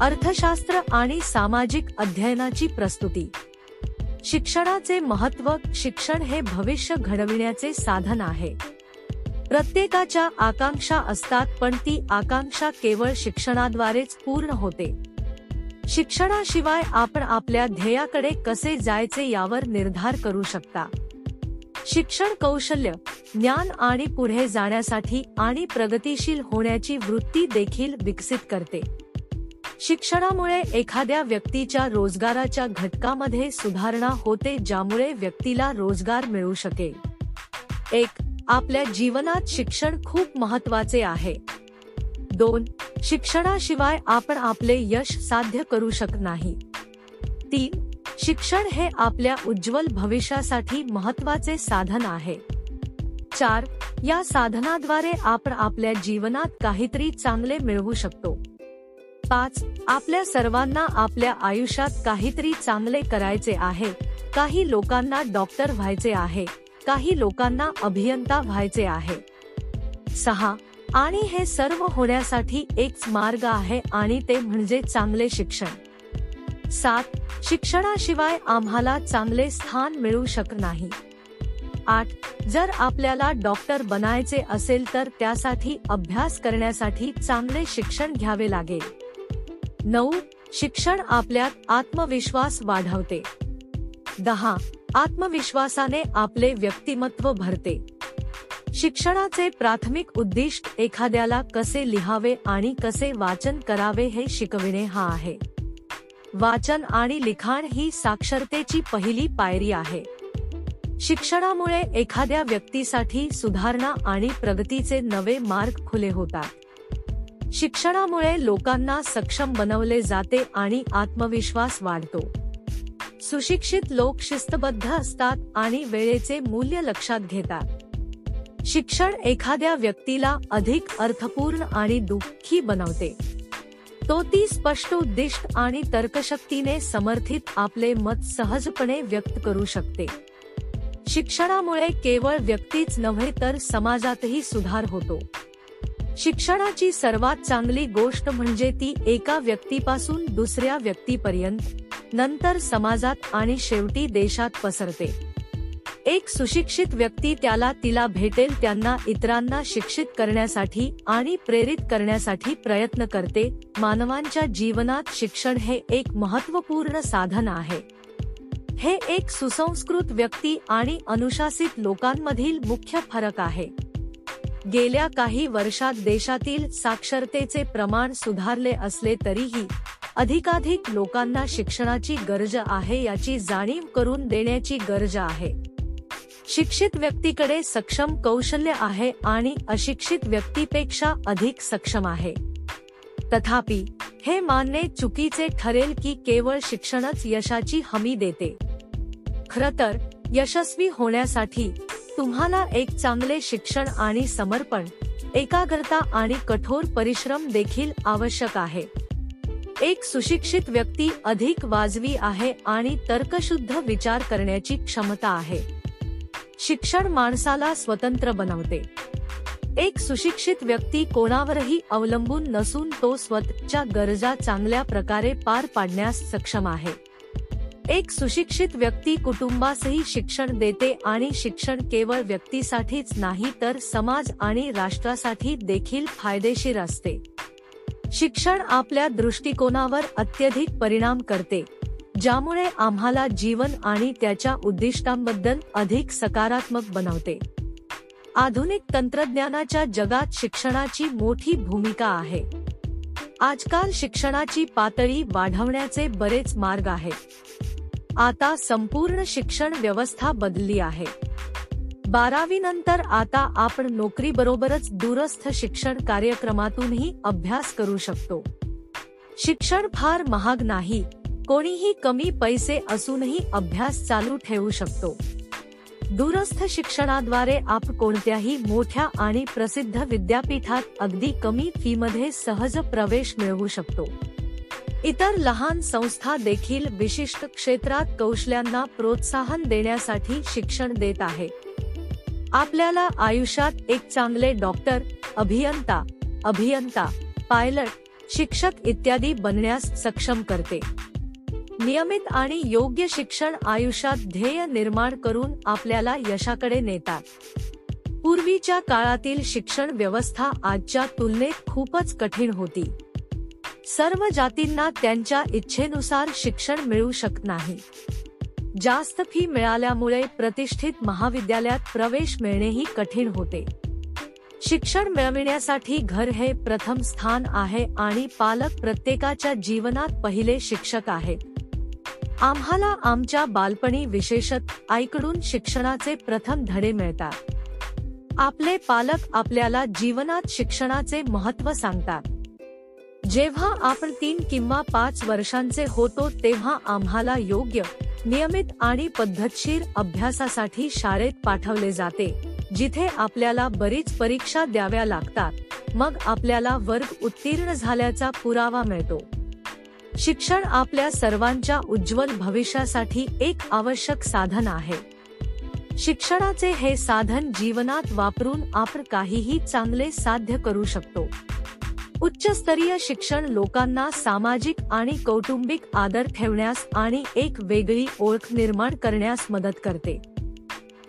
अर्थशास्त्र आणि सामाजिक अध्ययनाची प्रस्तुती. शिक्षणाचे महत्त्व शिक्षण हे भविष्य घडविण्याचे साधन आहे. प्रत्येकाच्या आकांक्षा असतात पण ती आकांक्षा केवळ शिक्षणाद्वारेच पूर्ण होते. शिक्षणाशिवाय आपण आपल्या ध्येयाकडे कसे जायचे यावर निर्धार करू शकता. शिक्षण कौशल्य ज्ञान आणि पुढे जाण्यासाठी आणि प्रगतीशील होण्याची वृत्ती देखील विकसित करते. शिक्षणामुळे एखाद्या व्यक्तीच्या रोजगाराच्या घटकामध्ये सुधारणा होते ज्यामुळे व्यक्तीला रोजगार मिळू शकेल. एक आपल्या जीवनात शिक्षण खूप महत्त्वाचे आहे. दोन शिक्षणाशिवाय आपण आपले यश साध्य करू शकत नाही. तीन शिक्षण हे आपल्या उज्ज्वल भविष्यासाठी महत्त्वाचे साधन आहे. चार या साधनाद्वारे आपण आपल्या जीवनात काहीतरी चांगले मिळवू शकतो. पाच आपल्या सर्वांना आपल्या आयुष्यात काहीतरी चांगले करायचे आहे. काही लोकांना डॉक्टर व्हायचे आहे. काही लोकांना अभियंता व्हायचे आहे. सहा आणि हे सर्व होण्यासाठी एक मार्ग आहे आणि ते म्हणजे चांगले शिक्षण. सात शिक्षणाशिवाय आम्हाला चांगले स्थान मिळू शकत नाही. आठ जर आपल्याला डॉक्टर बनायचे असेल तर त्यासाठी अभ्यास करण्यासाठी चांगले शिक्षण घ्यावे लागेल. नऊ शिक्षण आपल्यात आत्मविश्वास वाढवते. दहा आत्मविश्वासाने आपले व्यक्तिमत्व भरते. शिक्षणाचे प्राथमिक उद्दिष्ट एखाद्याला कसे लिहावे आणि कसे वाचन करावे हे शिकविणे हा आहे. वाचन आणि लिखाण ही साक्षरतेची पहिली पायरी आहे. शिक्षणामुळे एखाद्या व्यक्तीसाठी सुधारणा आणि प्रगतीचे नवे मार्ग खुले होतात. शिक्षणामुळे लोकांना सक्षम बनवले जाते आणि आत्मविश्वास वाढतो. सुशिक्षित लोक शिस्तबद्ध असतात आणि वेळेचे मूल्य लक्षात घेतात. शिक्षण एखाद्या व्यक्तीला अधिक अर्थपूर्ण आणि दुःखी बनवते. तो ती स्पष्ट उद्दिष्ट आणि तर्कशक्तीने समर्थित आपले मत सहजपणे व्यक्त करू शकते. शिक्षणामुळे केवळ व्यक्तीच नव्हे तर समाजातही सुधार होतो. शिक्षणाची सर्वात चांगली गोष्ट म्हणजे ती एका व्यक्तीपासून दुसऱ्या व्यक्तीपर्यंत नंतर समाजात आणि शेवटी देशात पसरते. एक सुशिक्षित व्यक्ती त्याला तिला भेटेल त्यांना इतरांना शिक्षित करण्यासाठी आणि प्रेरित करण्यासाठी प्रयत्न करते मानवांच्या जीवनात शिक्षण हे एक महत्त्वपूर्ण साधन आहे. हे एक सुसंस्कृत व्यक्ती आणि अनुशासित लोकांमधील मुख्य फरक आहे. गेल्या काही वर्षात देशातील साक्षरतेचे प्रमाण सुधारले असले तरीही अधिकाधिक लोकांना शिक्षणाची गरज आहे याची जाणीव करून देण्याची गरज आहे. शिक्षित व्यक्तीकडे सक्षम कौशल्य आहे आणि अशिक्षित व्यक्तीपेक्षा अधिक सक्षम आहे. तथापि हे मानणे चुकीचे ठरेल की केवळ शिक्षणच यशाची हमी देते. खर तर यशस्वी होण्यासाठी तुम्हाला एक चांगले शिक्षण आणि समर्पण एकाग्रता आणि कठोर परिश्रम देखील आवश्यक आहे. एक सुशिक्षित व्यक्ती अधिक वाजवी आहे आणि तर्कशुद्ध विचार करण्याची क्षमता आहे. शिक्षण माणसाला स्वतंत्र बनवते. एक सुशिक्षित व्यक्ती कोणावरही अवलंबून नसून तो स्वतःच्या गरजा चांगल्या प्रकारे पार पाडण्यास सक्षम आहे. एक सुशिक्षित व्यक्ती कुटुंबासही शिक्षण देते आणि शिक्षण केवळ व्यक्तीसाठीच नाही तर समाज आणि राष्ट्रासाठी देखील फायदेशीर असते. शिक्षण आपल्या दृष्टिकोनावर अत्यधिक परिणाम करते ज्यामुळे आम्हाला जीवन आणि त्याच्या उद्दिष्टांबद्दल अधिक सकारात्मक बनवते. आधुनिक तंत्रज्ञानाच्या जगात शिक्षणाची मोठी भूमिका आहे. आजकाल शिक्षणाची पातळी वाढवण्याचे बरेच मार्ग आहेत. आता संपूर्ण शिक्षण व्यवस्था बदलली आहे. बारावी नंतर आता आपण नोकरी बरोबरच दूरस्थ शिक्षण कार्यक्रमातूनही अभ्यास करू शकतो. शिक्षण फार महाग नाही कोणीही कमी पैसे असूनही अभ्यास चालू ठेवू शकतो. दूरस्थ शिक्षणाद्वारे आप कोणत्याही मोठ्या आणि प्रसिद्ध विद्यापीठात अगदी कमी फीमध्ये सहज प्रवेश मिळवू शकतो. इतर लहान संस्था देखील विशिष्ट क्षेत्रात कौशल्यांना प्रोत्साहन देण्यासाठी शिक्षण देत आहे. आपल्याला आयुष्यात एक चांगले डॉक्टर अभियंता अभियंता पायलट शिक्षक इत्यादी बनण्यास सक्षम करते. नियमित आणि योग्य शिक्षण आयुष्यात ध्येय निर्माण करून आपल्याला यशाकडे नेतात. पूर्वीच्या काळातील शिक्षण व्यवस्था आजच्या तुलनेत खूपच कठीण होती. सर्व जातींना त्यांच्या इच्छेनुसार शिक्षण मिळू शकत नाही. जास्त फी मिळाल्यामुळे प्रतिष्ठित महाविद्यालयात प्रवेश मिळणेही कठीण होते. शिक्षण मिळविण्यासाठी घर हे प्रथम स्थान आहे आणि पालक प्रत्येकाच्या जीवनात पहिले शिक्षक आहेत. आम्हाला आमच्या बालपणी विशेषत आईकडून शिक्षणाचे प्रथम धडे मिळतात. आपले पालक आपल्याला जीवनात शिक्षणाचे महत्त्व सांगतात. जेव्हा आपण तीन किंवा पाच वर्षांचे होतो तेव्हा आम्हाला योग्य नियमित आणि पद्धतशीर अभ्यासासाठी शाळेत पाठवले जाते जिथे आपल्याला बरीच परीक्षा द्याव्या लागतात. मग आपल्याला वर्ग उत्तीर्ण झाल्याचा पुरावा मिळतो. शिक्षण आपल्या सर्वांच्या उज्ज्वल भविष्यासाठी एक आवश्यक साधन आहे. शिक्षणाचे हे साधन जीवनात वापरून आपण काहीही चांगले साध्य करू शकतो. उच्चस्तरीय शिक्षण लोकांना सामाजिक आणि कौटुंबिक आदर ठेवण्यास आणि एक वेगळी ओळख निर्माण करण्यास मदत करते.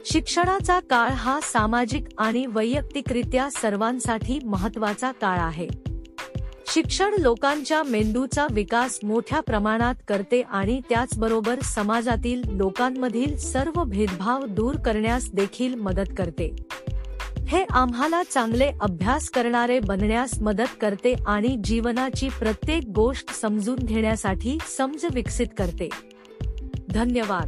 शिक्षणाचा काळ हा सामाजिक आणि वैयक्तिकरित्या सर्वांसाठी महत्त्वाचा काळ आहे. शिक्षण लोकांच्या मेंदूचा विकास मोठ्या प्रमाणात करते आणि त्याचबरोबर समाजातील लोकांमधील सर्व भेदभाव दूर करण्यास देखील मदत करते. हे आम्हाला चांगले अभ्यास करणारे बनण्यास मदत करते आणि जीवनाची प्रत्येक गोष्ट समजून घेण्यासाठी समज विकसित करते. धन्यवाद.